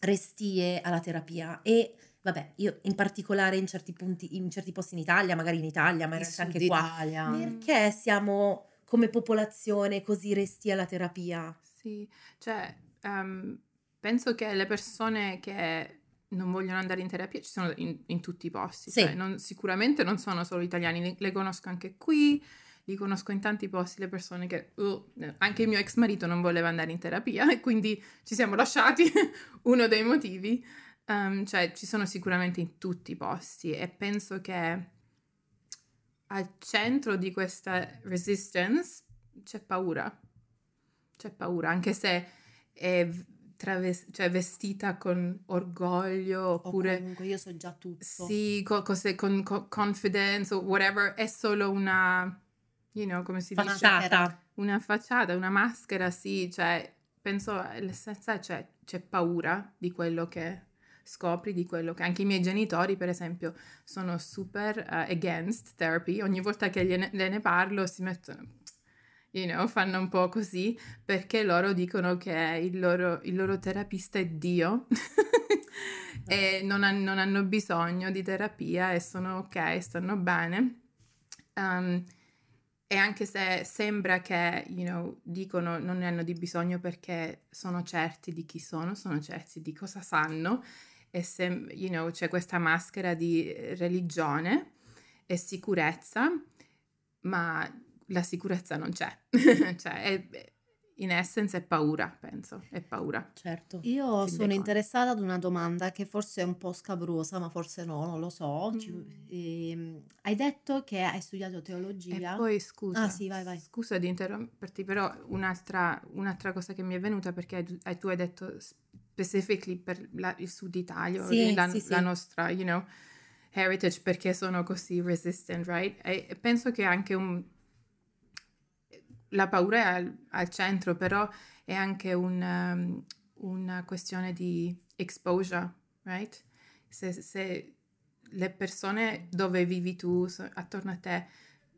restie alla terapia? E vabbè, io in particolare in certi punti, in certi posti in Italia, magari in Italia, ma in realtà anche qua, Italia. perché siamo come popolazione così resti alla terapia? Sì, cioè ehm, penso che le persone che non vogliono andare in terapia ci sono in, in tutti i posti, Sì. cioè, non- sicuramente non sono solo italiani, le, le conosco anche qui, li conosco in tanti posti, le persone che, uh, anche il mio ex marito non voleva andare in terapia e quindi ci siamo lasciati, uno dei motivi, Ehm, cioè ci sono sicuramente in tutti i posti e penso che al centro di questa resistance c'è paura, c'è paura, anche se è traves- cioè vestita con orgoglio O oppure comunque io so già tutto. sì, co- cose con co- confidence o whatever, è solo una, you know, come si dice? Facciata. Una facciata, una maschera, sì, cioè penso l'essenza c'è, c'è paura di quello che scopri, di quello che anche i miei genitori, per esempio, sono super uh, against therapy, ogni volta che gliene, gliene parlo si mettono, you know, fanno un po' così perché loro dicono che il loro, il loro terapista è Dio e non, han- non hanno bisogno di terapia e sono ok, stanno bene. Um, e anche se sembra che, you know, dicono non ne hanno di bisogno perché sono certi di chi sono, sono certi di cosa sanno, e se, you know, c'è questa maschera di religione e sicurezza, ma la sicurezza non c'è. cioè, è- in essence è paura, penso, è paura. Certo. Io Fin dai sono interessata ad una domanda che forse è un po' scabrosa, ma forse no, non lo so. Mm. ehm, hai detto che hai studiato E teologia. poi scusa, Ah, sì, vai, vai. scusa di interromperti, però un'altra, un'altra cosa che mi è venuta perché tu, tu hai detto specifically per la- il sud Italia, Sì, la, sì, sì. la nostra, you know, heritage perché sono così resistant, right? E e penso che anche un, la paura è al, al centro, però è anche un, um, una questione di exposure, right? Se, se le persone dove vivi tu, attorno a te,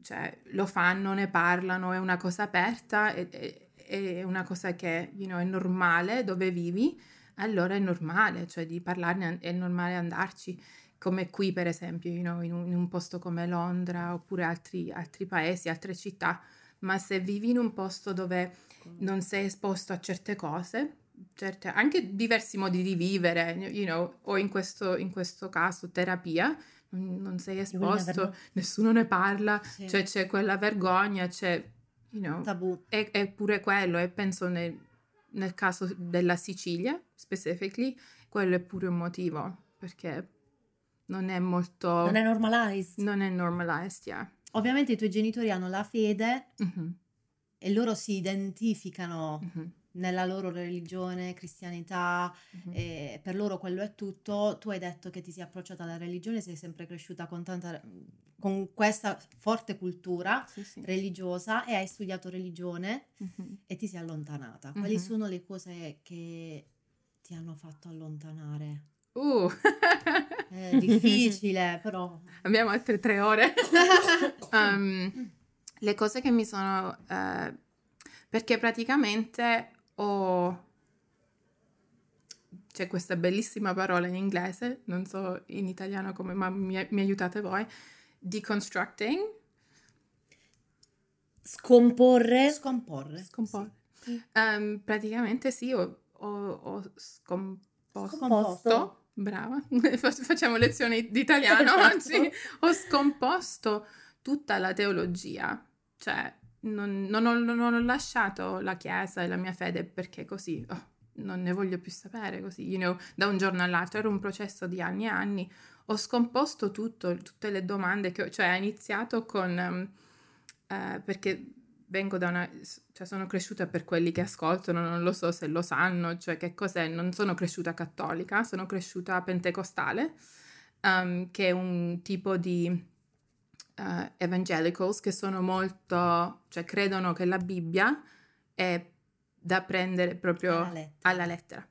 cioè, lo fanno, ne parlano, è una cosa aperta, è, è- è una cosa che, you know, è normale dove vivi, allora è normale, cioè di parlarne è normale andarci, come qui per esempio, you know, in un, in un posto come Londra oppure altri, altri paesi, altre città, ma se vivi in un posto dove non sei esposto a certe cose, certe, anche diversi modi di vivere, you know, o in questo, in questo caso terapia, non, sei esposto, know. nessuno ne parla, Sì. cioè c'è quella vergogna, c'è, you know, Tabù. è, è pure quello, e penso nel, nel caso della Sicilia, specifically, quello è pure un motivo, perché non è molto... Non è normalized. non è normalized, yeah. Ovviamente i tuoi genitori hanno la fede Mhm, e loro si identificano mhm, nella loro religione, cristianità, mhm. e per loro quello è tutto. Tu hai detto che ti sei approcciata alla religione, sei sempre cresciuta con tanta con questa forte cultura Sì, sì. religiosa e hai studiato religione e ti sei allontanata. Quali sono le cose che ti hanno fatto allontanare? Uh. È difficile, però. Abbiamo altre tre ore. Um, le cose che mi sono... eh, perché praticamente ho... C'è questa bellissima parola in inglese, non so in italiano come, ma mi, mi aiutate voi. Deconstructing. Scomporre. Scomporre. Scomporre. Sì. Ehm, praticamente sì, ho, ho- ho scomposto. Scomposto. Brava, Fac- facciamo lezioni di italiano Esatto. oggi. Ho scomposto tutta la teologia, cioè non, non ho, non ho lasciato la chiesa e la mia fede perché così oh, non ne voglio più sapere così, you know, da un giorno all'altro. Era un processo di anni e anni. Ho scomposto tutto, tutte le domande che ho, cioè ho iniziato con, ehm, eh, perché vengo da una, cioè sono cresciuta per quelli che ascoltano, non lo so se lo sanno, cioè che cos'è, non sono cresciuta cattolica, sono cresciuta pentecostale, ehm, che è un tipo di eh, evangelicals che sono molto, cioè credono che la Bibbia è da prendere proprio Alla lettera. alla lettera.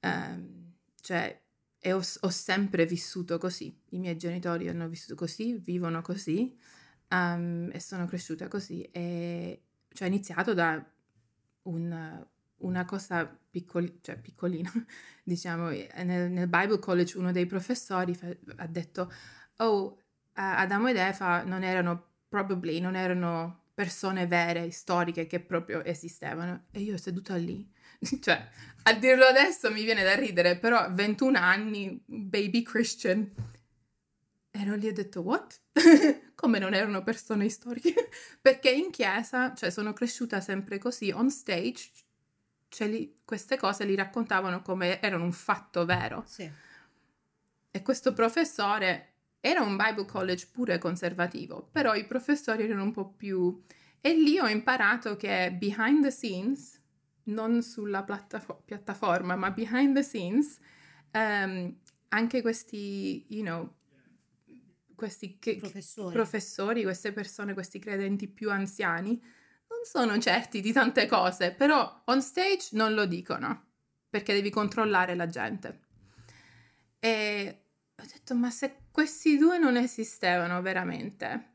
Ehm, cioè, e ho, ho sempre vissuto così. I miei genitori hanno vissuto così, vivono così, ehm, e sono cresciuta così. E cioè, ho iniziato da un- una cosa piccol- cioè, piccolina, diciamo, nel, nel Bible College uno dei professori fa- ha detto, oh, Adamo ed Eva non erano, probably, non erano persone vere, storiche, che proprio esistevano. E io seduta lì, cioè, a dirlo adesso mi viene da ridere, però a 21 anni, baby Christian, ero lì e ho detto, what? Come non erano persone storiche? Perché in chiesa, cioè sono cresciuta sempre così, on stage, cioè li- queste cose li raccontavano come erano un fatto vero. Sì. E questo professore era un Bible College pure conservativo, però i professori erano un po' più... E lì ho imparato che behind the scenes non sulla plattafo- piattaforma, ma behind the scenes, um, anche questi, you know, questi che, Professori. professori, queste persone, questi credenti più anziani, non sono certi di tante cose, però on stage non lo dicono, perché devi controllare la gente. E ho detto, ma se questi due non esistevano veramente?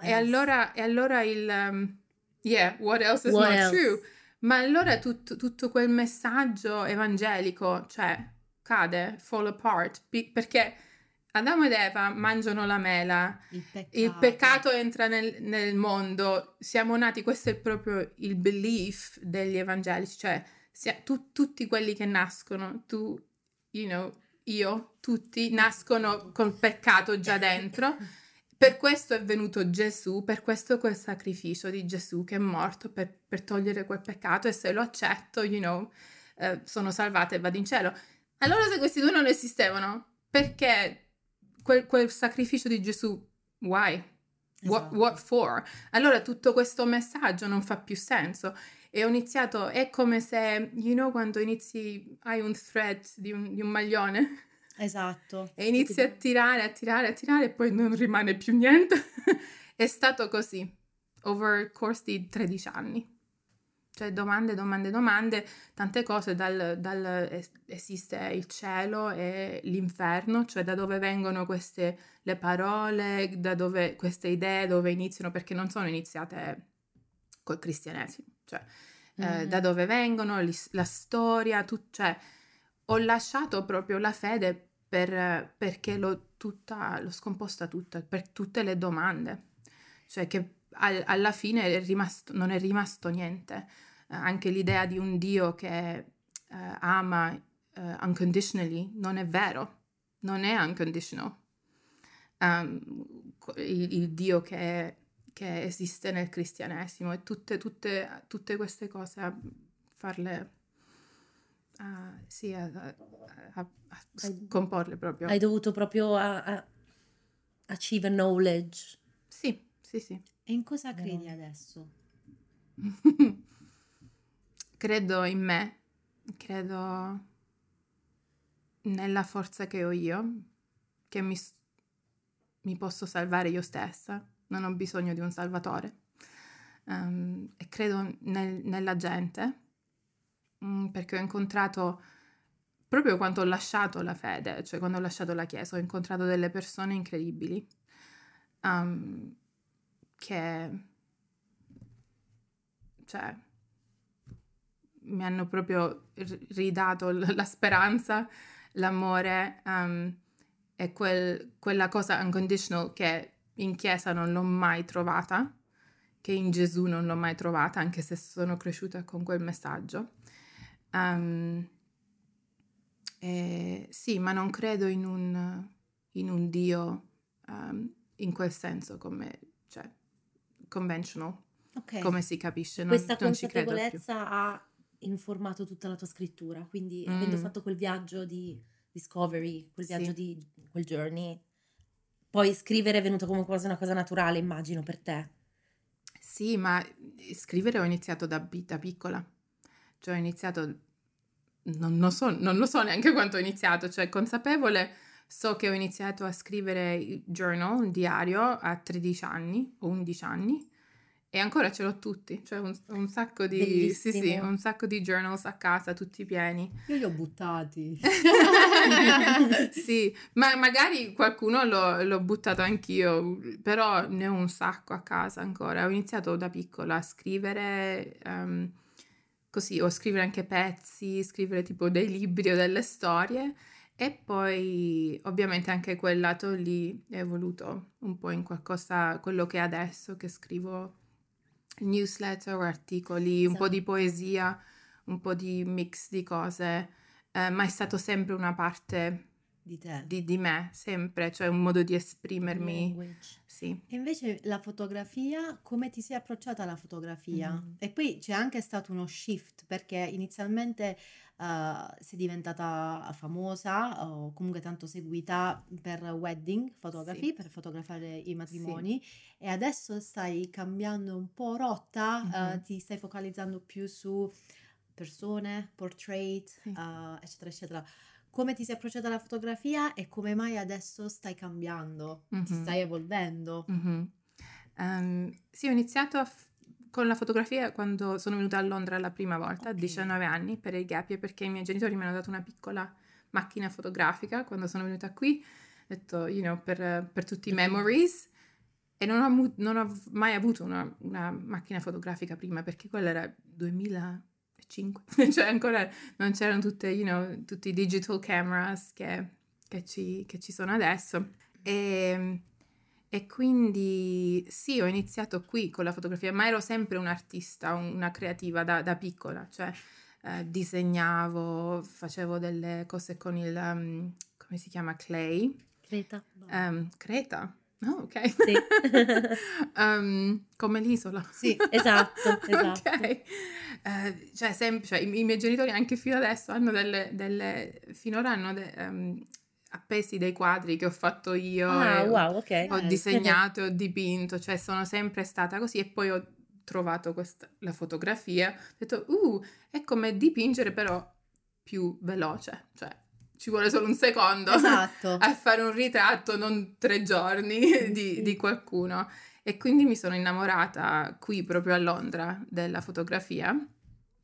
E allora, e allora il... um, yeah, what else is What not else? true? Ma allora tutto, tutto quel messaggio evangelico, cioè, cade, fall apart, perché Adamo ed Eva mangiano la mela, il peccato. il peccato entra nel, nel mondo, siamo nati, questo è proprio il belief degli evangelici, cioè sia- tu- tutti quelli che nascono, tu, you know, io, tutti nascono col peccato già dentro. Per questo è venuto Gesù, per questo quel sacrificio di Gesù che è morto per, per togliere quel peccato e se lo accetto, you know, eh, sono salvata e vado in cielo. Allora se questi due non esistevano, perché quel, quel sacrificio di Gesù, why? What, Esatto. what for? Allora tutto questo messaggio non fa più senso. E ho iniziato, è come se, you know, quando inizi, hai un thread di un, di un maglione Esatto. e inizi a tirare, a tirare, a tirare e poi non rimane più niente. è stato così, over il course di 13 anni. Cioè domande, domande, domande, tante cose, dal, dal es- esiste il cielo e l'inferno, cioè da dove vengono queste le parole, da dove queste idee, dove iniziano, perché non sono iniziate col cristianesimo, cioè eh, Mhm. da dove vengono, l'is- la storia, tu- cioè ho lasciato proprio la fede per- perché l'ho, tutta, l'ho scomposta tutta, per tutte le domande, cioè che al- alla fine è rimasto- non è rimasto niente. Anche l'idea di un Dio che eh, ama eh, unconditionally non è vero, non è unconditional. Um, il, il Dio che, che esiste nel cristianesimo e tutte, tutte, tutte queste cose a farle a- sì, a, a- a- scomporle proprio. Hai dovuto proprio a, a- achieve knowledge. Sì, sì, sì. E in cosa credi adesso? credo in me, credo nella forza che ho io, che mi, mi posso salvare io stessa, non ho bisogno di un salvatore. Ehm, e credo nel- nella gente, mm, perché ho incontrato, proprio quando ho lasciato la fede, cioè quando ho lasciato la Chiesa, ho incontrato delle persone incredibili, ehm, che, cioè, mi hanno proprio ri- ridato la speranza, l'amore um, e quel- quella cosa unconditional che in chiesa non l'ho mai trovata, che in Gesù non l'ho mai trovata, anche se sono cresciuta con quel messaggio. Um, e sì, ma non credo in un, in un Dio um, in quel senso come, cioè, conventional, Ok. come si capisce. Non, Questa non consapevolezza ha informato tutta la tua scrittura, quindi Mm. avendo fatto quel viaggio di discovery, quel Sì. viaggio di quel journey, poi scrivere è venuto come quasi una cosa naturale, immagino, per te. Sì, ma scrivere ho iniziato da, da piccola, cioè ho iniziato, non, lo so, non lo so neanche quanto ho iniziato, cioè consapevole, so che ho iniziato a scrivere il journal, un diario, a 13 anni o 11 anni e ancora ce l'ho tutti, cioè un, un sacco di, sì, sì, un sacco di journals a casa, tutti pieni. Io li ho buttati. sì, ma magari qualcuno l'ho, l'ho buttato anch'io, però ne ho un sacco a casa ancora. Ho iniziato da piccola a scrivere, ehm, così, o scrivere anche pezzi, scrivere tipo dei libri o delle storie. E poi ovviamente anche quel lato lì è evoluto un po' in qualcosa, quello che è adesso, che scrivo newsletter articoli, un po' di Esatto. poesia, un po' di mix di cose, eh, ma è stato sempre una parte di te. di, di me, sempre, cioè un modo di esprimermi. Sì. E invece la fotografia, come ti sei approcciata alla fotografia? Mm. E qui c'è anche stato uno shift perché inizialmente eh, sei diventata famosa o comunque tanto seguita per wedding photography, Sì. per fotografare i matrimoni e adesso stai cambiando un po' rotta, eh, Mhm. ti stai focalizzando più su persone, portrait, Sì. eh, eccetera, eccetera. Come ti sei approcciata alla fotografia e come mai adesso stai cambiando? Ti Mhm. stai evolvendo? Mhm. Ehm, sì, ho iniziato a f- con la fotografia quando sono venuta a Londra la prima volta, a Ok. 19 anni, per il gap year, perché i miei genitori mi hanno dato una piccola macchina fotografica quando sono venuta qui, ho detto, you know, per, per tutti i memories. E non ho, non ho mai avuto una, una macchina fotografica prima, perché quella era 2005, cioè ancora non c'erano tutte, you know, tutti i digital cameras che, che ci, che ci sono adesso. E, e quindi sì, ho iniziato qui con la fotografia, ma ero sempre un'artista, un- una creativa da, da piccola, cioè eh, disegnavo, facevo delle cose con il, um, come si chiama, clay, Creta. Ehm, Creta. Oh, ok. Sì. Ehm, come l'isola. Sì, esatto, esatto. ok. Eh, cioè, sem- cioè, i, i miei genitori anche fino adesso hanno delle, delle finora hanno de- ehm, appesi dei quadri che ho fatto io. Ah, e ho- wow, ok. Ho Eh, disegnato, ho dipinto, cioè sono sempre stata così e poi ho trovato questa, la fotografia, ho detto, uh, è come dipingere però più veloce, cioè ci vuole solo un secondo Esatto. a fare un ritratto, non tre giorni di, di qualcuno. E quindi mi sono innamorata qui proprio a Londra della fotografia.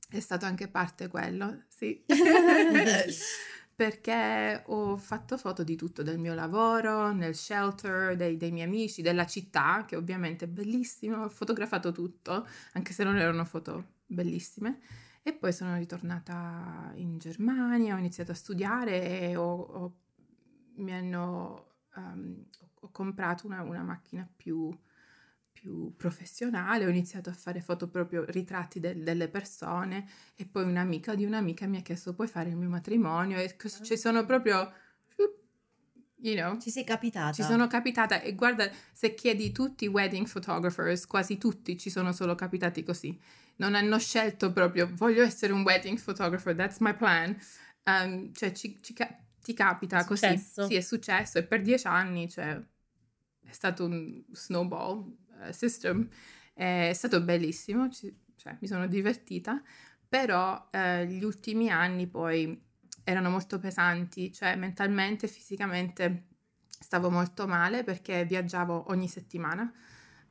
È stato anche parte quello, sì. Perché ho fatto foto di tutto, del mio lavoro, nel shelter, dei, dei miei amici, della città, che ovviamente è bellissimo. Ho fotografato tutto, anche se non erano foto bellissime. E poi sono ritornata in Germania, ho iniziato a studiare e ho, ho- mi hanno, um, ho comprato una, una macchina più, più professionale, ho iniziato a fare foto proprio ritratti del- delle persone e poi un'amica di un'amica mi ha chiesto puoi fare il mio matrimonio e cos- ci sono proprio, you know, Ci sei capitata. ci sono capitata e guarda, se chiedi tutti i wedding photographers, quasi tutti ci sono solo capitati così. Non hanno scelto proprio, voglio essere un wedding photographer, that's my plan. Um, cioè, ci, ci ti capita così. Sì, è successo e per dieci anni, cioè, è stato un snowball system. È stato bellissimo, ci- cioè, mi sono divertita, però eh, gli ultimi anni poi erano molto pesanti, cioè mentalmente e fisicamente stavo molto male perché viaggiavo ogni settimana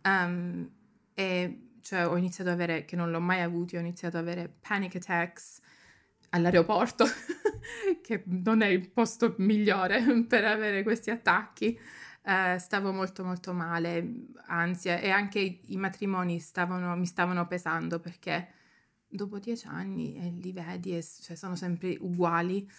Ehm, e cioè ho iniziato ad avere, che non l'ho mai avuto, ho iniziato ad avere panic attacks all'aeroporto, che non è il posto migliore per avere questi attacchi. Eh, stavo molto molto male, ansia e anche i, matrimoni stavano, mi stavano pesando perché dopo dieci anni e li vedi e cioè, sono sempre uguali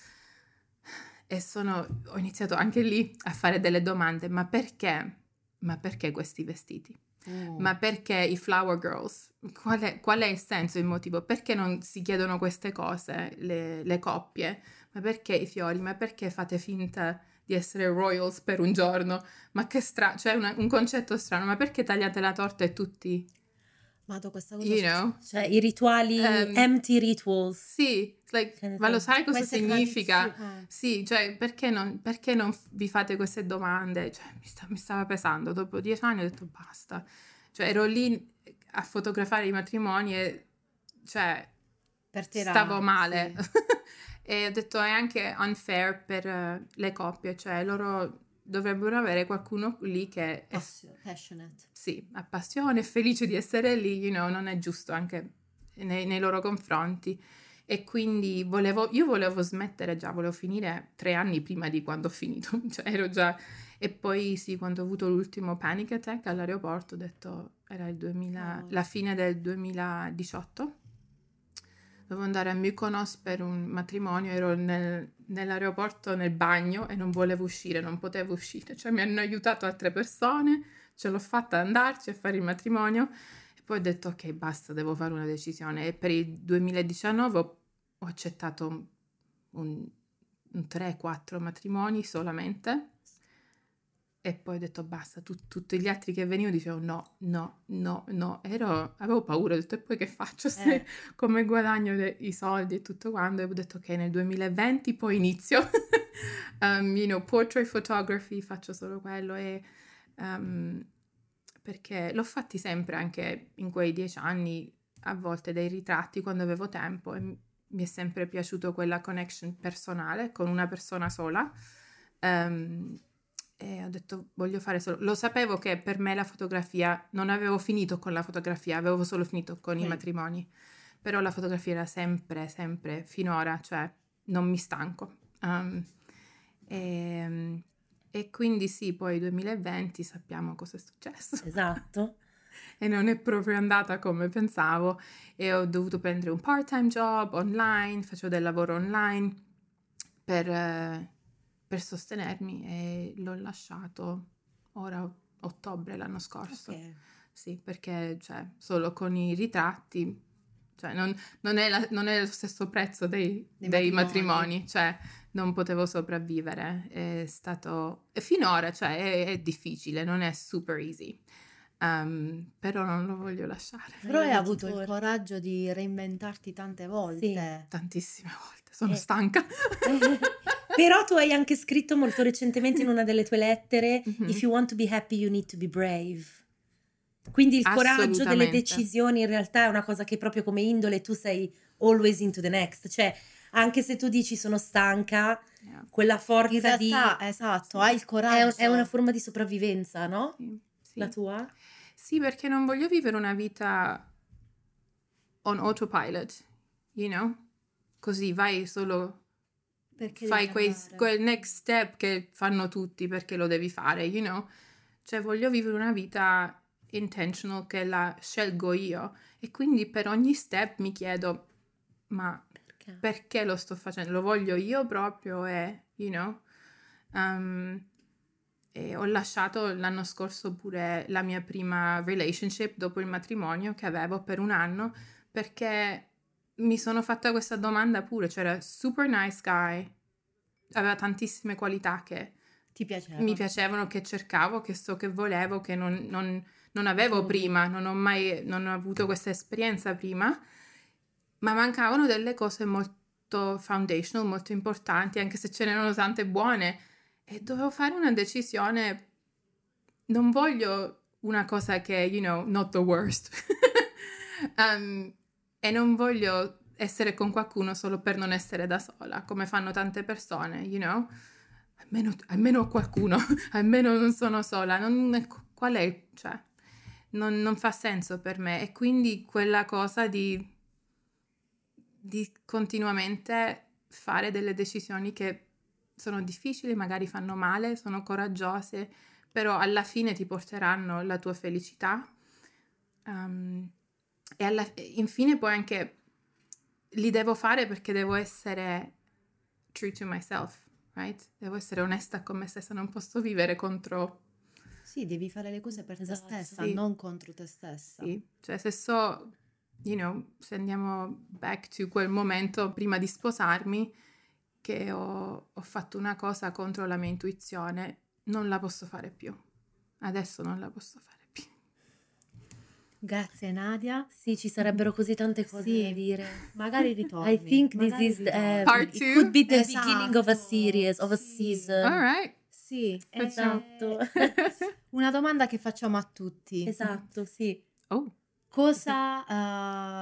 e sono, ho iniziato anche lì a fare delle domande, ma perché? Ma perché questi vestiti? Oh. Ma perché i flower girls? Qual è, qual è il senso, il motivo? Perché non si chiedono queste cose, le, le coppie? Ma perché i fiori? Ma perché fate finta di essere royals per un giorno? Ma che strano, cioè una- un concetto strano, ma perché tagliate la torta e tutti, Madò, questa cosa you know? Cioè, i rituali, Ehm, empty rituals. Sì, like, ma lo sai cosa Queste significa? tradizioni- eh. Sì, cioè, perché non, perché non vi fate queste domande? Cioè, mi, sta- mi stava pesando. Dopo dieci anni ho detto basta. Cioè, ero lì a fotografare i matrimoni e, cioè, Per te stavo male. sì. e ho detto è anche unfair per le coppie, cioè, loro dovrebbero avere qualcuno lì che è, Passio- passionate. sì, ha passione, è felice di essere lì, you know, non è giusto anche nei, nei loro confronti. E quindi volevo, io volevo smettere già, volevo finire tre anni prima di quando ho finito, cioè ero già... E poi sì, quando ho avuto l'ultimo panic attack all'aeroporto, ho detto, era il 2000, Cavolo. la fine del 2018, dovevo andare a Mykonos per un matrimonio, ero nel- nell'aeroporto nel bagno e non volevo uscire, non potevo uscire, cioè mi hanno aiutato altre persone, ce l'ho fatta andarci a fare il matrimonio e poi ho detto ok basta, devo fare una decisione e per il 2019 ho, ho accettato un 3-4 matrimoni solamente. E poi ho detto basta, tu, tutti gli altri che venivano dicevo no, no, no, no. Ero, avevo paura, ho detto e poi che faccio se Eh. come guadagno de- i soldi e tutto quanto. E ho detto ok, nel 2020 poi inizio. um, you know, portrait photography, faccio solo quello e... um, perché l'ho fatti sempre anche in quei dieci anni, a volte dei ritratti quando avevo tempo e mi è sempre piaciuto quella connection personale con una persona sola. Ehm, e ho detto voglio fare solo... Lo sapevo che per me la fotografia, non avevo finito con la fotografia, avevo solo finito con i Sì. matrimoni, però la fotografia era sempre, sempre, finora, cioè non mi stanco. Um, e, e quindi sì, poi 2020 sappiamo cosa è successo Esatto. e non è proprio andata come pensavo e ho dovuto prendere un part-time job online, faccio del lavoro online per, eh, per sostenermi e l'ho lasciato ora ottobre l'anno scorso. Ok. Sì, perché cioè, solo con i ritratti, cioè, non, non è la- non è lo stesso prezzo dei, Dei dei matrimoni. matrimoni, cioè non potevo sopravvivere. È stato, e finora, cioè, è, è difficile, non è super easy, Um, però non lo voglio lasciare. Però hai avuto il coraggio di reinventarti tante volte. Tantissime volte, sono Eh. stanca. Però tu hai anche scritto molto recentemente in una delle tue lettere: Mhm. If you want to be happy, you need to be brave. Quindi il coraggio delle decisioni in realtà è una cosa che proprio come indole tu sei always into the next. Cioè, anche se tu dici sono stanca, Yeah. quella forza In realtà, di. esatto, hai il È, coraggio. è una forma di sopravvivenza, no? Sì, sì. La tua? Sì, perché non voglio vivere una vita on autopilot, you know? Così vai solo Perché fai quei, quel next step che fanno tutti perché lo devi fare, you know? Cioè voglio vivere una vita intentional che la scelgo io e quindi per ogni step mi chiedo ma Perché? perché lo sto facendo? Lo voglio io proprio e, you know? Um, e ho lasciato l'anno scorso pure la mia prima relationship dopo il matrimonio che avevo per un anno perché mi sono fatta questa domanda pure, c'era super nice guy, aveva tantissime qualità che Ti piaceva? mi piacevano, che cercavo, che so che volevo, che non, non- non avevo Trovi. prima, non ho mai non ho avuto questa esperienza prima, ma mancavano delle cose molto foundational, molto importanti, anche se ce n'erano tante buone, e dovevo fare una decisione. Non voglio una cosa che, you know, not the worst. Um, e non voglio essere con qualcuno solo per non essere da sola, come fanno tante persone, you know? Almeno, almeno qualcuno, almeno non sono sola. Non- qual è cioè, non, non fa senso per me. E quindi quella cosa di, di continuamente fare delle decisioni che sono difficili, magari fanno male, sono coraggiose, però alla fine ti porteranno la tua felicità. Um, e alla, infine poi anche li devo fare perché devo essere true to myself, right? Devo essere onesta con me stessa, non posso vivere contro Sì, devi fare le cose per Esatto, te stessa, sì. non contro te stessa. Sì, cioè se so, you know, se andiamo back to quel momento prima di sposarmi, che ho, ho fatto una cosa contro la mia intuizione, non la posso fare più. Adesso non la posso fare. Grazie Nadia. Sì, ci sarebbero così tante cose Sì. da dire. Magari ritorni. I think this magari is ritorni. uh, Part it two? could be the Esatto, beginning of a series, of a season. All right. Sì, Esatto. eh, una domanda che facciamo a tutti. Esatto, sì. Oh, Cosa,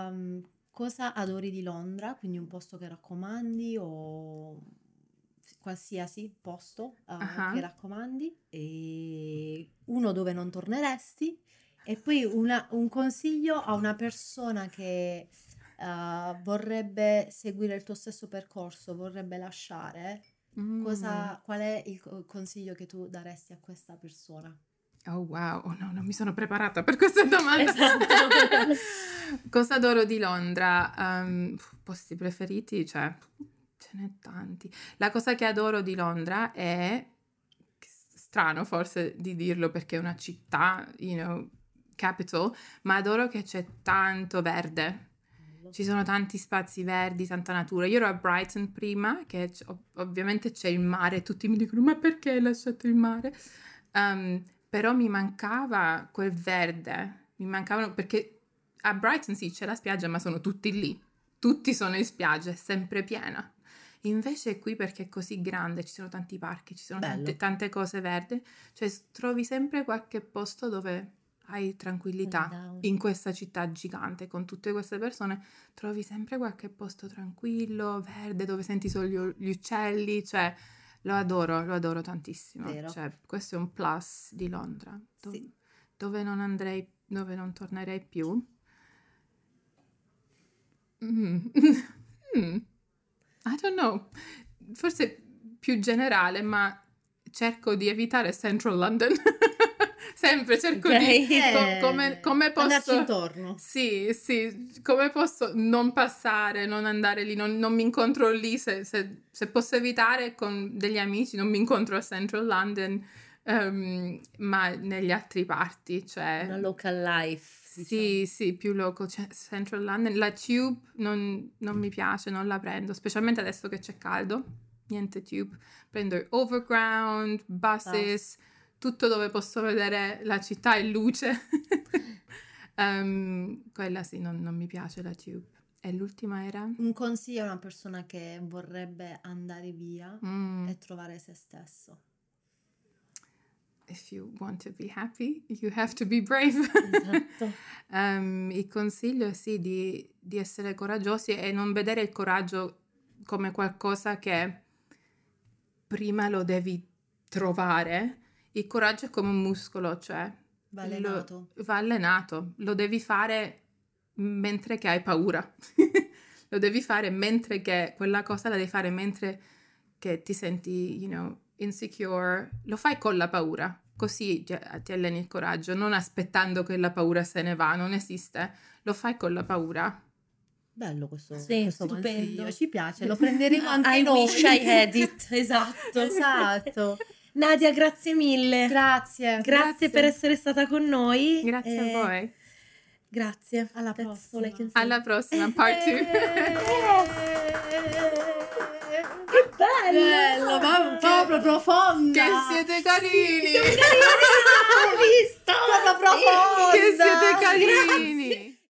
ehm, cosa adori di Londra? Quindi un posto che raccomandi o qualsiasi posto eh, Ah. che raccomandi e uno dove non torneresti e poi una- un consiglio a una persona che eh, vorrebbe seguire il tuo stesso percorso, vorrebbe lasciare. mm. Cosa, qual è il co- consiglio che tu daresti a questa persona? Oh wow, oh no, non mi sono preparata per questa domanda. Esatto. Cosa adoro di Londra? Um, posti preferiti? Cioè, ce n'è tanti. La cosa che adoro di Londra è, strano forse di dirlo perché è una città, you know, capital, ma adoro che c'è tanto verde. ci sono tanti spazi verdi, tanta natura. Io ero a Brighton prima, che ov- ovviamente c'è il mare, tutti mi dicono ma perché hai lasciato il mare? Um, però mi mancava quel verde, mi mancavano perché a Brighton sì c'è la spiaggia ma sono tutti lì, tutti sono in spiaggia, è sempre piena. Invece qui perché è così grande, ci sono tanti parchi, ci sono tante, tante cose verdi, cioè trovi sempre qualche posto dove hai tranquillità. In questa città gigante con tutte queste persone trovi sempre qualche posto tranquillo, verde, dove senti solo gli, uccelli, cioè lo adoro, lo adoro tantissimo. Cioè, questo è un plus di Londra, do- Sì. dove non andrei, dove non tornerei più. Mm. Mm. I don't know, forse più generale, ma cerco di evitare Central London. Sempre cerco Ok. di... Eh, co- come, come posso... intorno. Sì, sì, come posso non passare, non andare lì, non, non mi incontro lì, se, se- se posso evitare con degli amici, non mi incontro a Central London, ehm, ma negli altri parti, cioè... Una local life. Sì, sì, più local, cioè Central London. La tube non, non mi piace, non la prendo, specialmente adesso che c'è caldo. Niente tube. Prendo overground, buses, tutto dove posso vedere la città e luce. Ehm, quella sì, non, non mi piace la tube. E l'ultima era? Un consiglio a una persona che vorrebbe andare via Mm, e trovare se stesso. If you want to be happy, you have to be brave. Esatto. Ehm, il consiglio è sì di, di essere coraggiosi e non vedere il coraggio come qualcosa che prima lo devi trovare. Il coraggio è come un muscolo, cioè Va lo- allenato. va allenato, lo devi fare mentre che hai paura. lo devi fare mentre che quella cosa la devi fare mentre che ti senti, you know, insecure. Lo fai con la paura. Così ti, ti alleni il coraggio, non aspettando che la paura se ne va, non esiste. Lo fai con la paura. Bello questo, Sì, questo stupendo. consiglio, ci piace, lo prenderemo anche I noi. wish I had it. Esatto. Esatto. Nadia, grazie mille. Grazie. Grazie, Grazie. per essere stata con noi. Grazie Eh, a voi. Grazie. Alla That's prossima. Alla prossima, part 2. Che bello! Bello, ma proprio profonda. che siete carini! Hai visto? Proprio profonda. che siete carini!